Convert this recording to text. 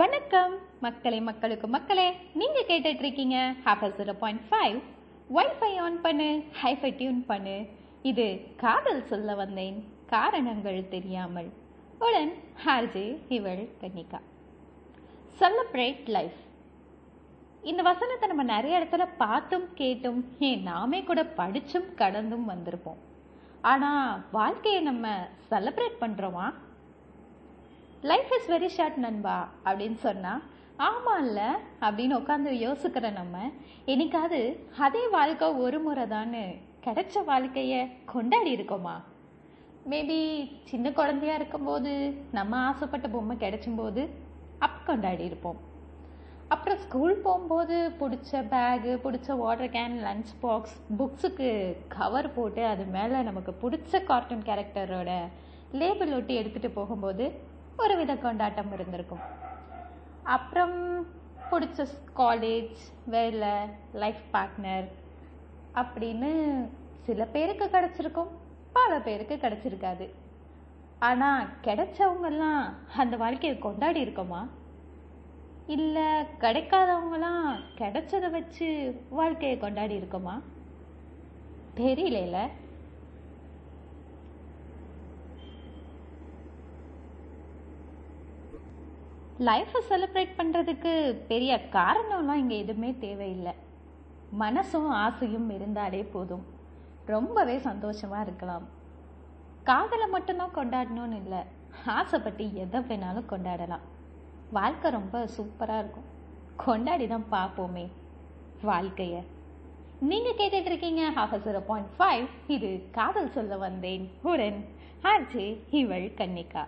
வணக்கம். மக்களே மக்களுக்கு மக்களே நீங்க கேட்டுட்டு இருக்கீங்க half zero point five wifi on பண்ணு ஹைஃபை டியூன் பண்ணு. இது காதல் சொல்ல வந்தேன் காரணங்கள் தெரியாமல். உடன் ஹார்ஜே இவள் கன்னிகா. செலப்ரேட் லைஃப் இந்த வசனத்தை நம்ம நிறைய இடத்துல பார்த்தும் கேட்டும் ஏன் நாமே கூட படிச்சும் கடந்தும் வந்திருப்போம். ஆனால் வாழ்க்கையை நம்ம செலப்ரேட் பண்ணுறோமா லைஃப் இஸ் வெரி ஷார்ட் நண்பா அப்படின்னு சொன்னால் ஆமாம் இல்லை அப்படின்னு உட்காந்து யோசிக்கிற நம்ம என்னைக்காவது அதே வாழ்க்கை ஒரு முறை தானே கிடைச்ச வாழ்க்கையை கொண்டாடி இருக்கோமா? மேபி சின்ன குழந்தையா இருக்கும்போது நம்ம ஆசைப்பட்ட பொம்மை கிடைச்சும் போது கொண்டாடி இருப்போம். அப்புறம் ஸ்கூல் போகும்போது பிடிச்ச பேகு பிடிச்ச வாட்டர் கேன் லன்ச் பாக்ஸ் புக்ஸுக்கு கவர் போட்டு அது மேலே நமக்கு பிடிச்ச கார்ட்டூன் கேரக்டரோட லேபிள் ஒட்டி எடுத்துகிட்டு போகும்போது ஒரு வித கொண்டாட்டம் இருந்திருக்கும். அப்புறம் பிடிச்ச காலேஜ் வேலை லைஃப் பார்ட்னர் அப்படின்னு சில பேருக்கு கிடச்சிருக்கும் பல பேருக்கு கிடச்சிருக்காது. ஆனால் கிடைச்சவங்கெல்லாம் அந்த வாழ்க்கையை கொண்டாடி இருக்கோமா? இல்லை கிடைக்காதவங்களாம் கிடைச்சதை வச்சு வாழ்க்கையை கொண்டாடி இருக்கோமா? தெரியல லைஃப்பை செலிப்ரேட் பண்ணுறதுக்கு பெரிய காரணம்லாம் இங்கே எதுவுமே தேவையில்லை. மனசும் ஆசையும் இருந்தாலே போதும். ரொம்பவே சந்தோஷமாக இருக்கலாம். காதலை மட்டும்தான் கொண்டாடணும்னு இல்லை. ஆசைப்பட்டு எதை வேணாலும் கொண்டாடலாம். வாழ்க்கை ரொம்ப சூப்பராக இருக்கும். கொண்டாடி தான் பார்ப்போமே வாழ்க்கையை. நீங்கள் கேட்டுட்டு இருக்கீங்க ஹாஃப் ஜீரோ பாயிண்ட் ஃபைவ் இது காதல் சொல்ல வந்தேன். உடன் ஆர்ஜே இவள் கன்னிகா.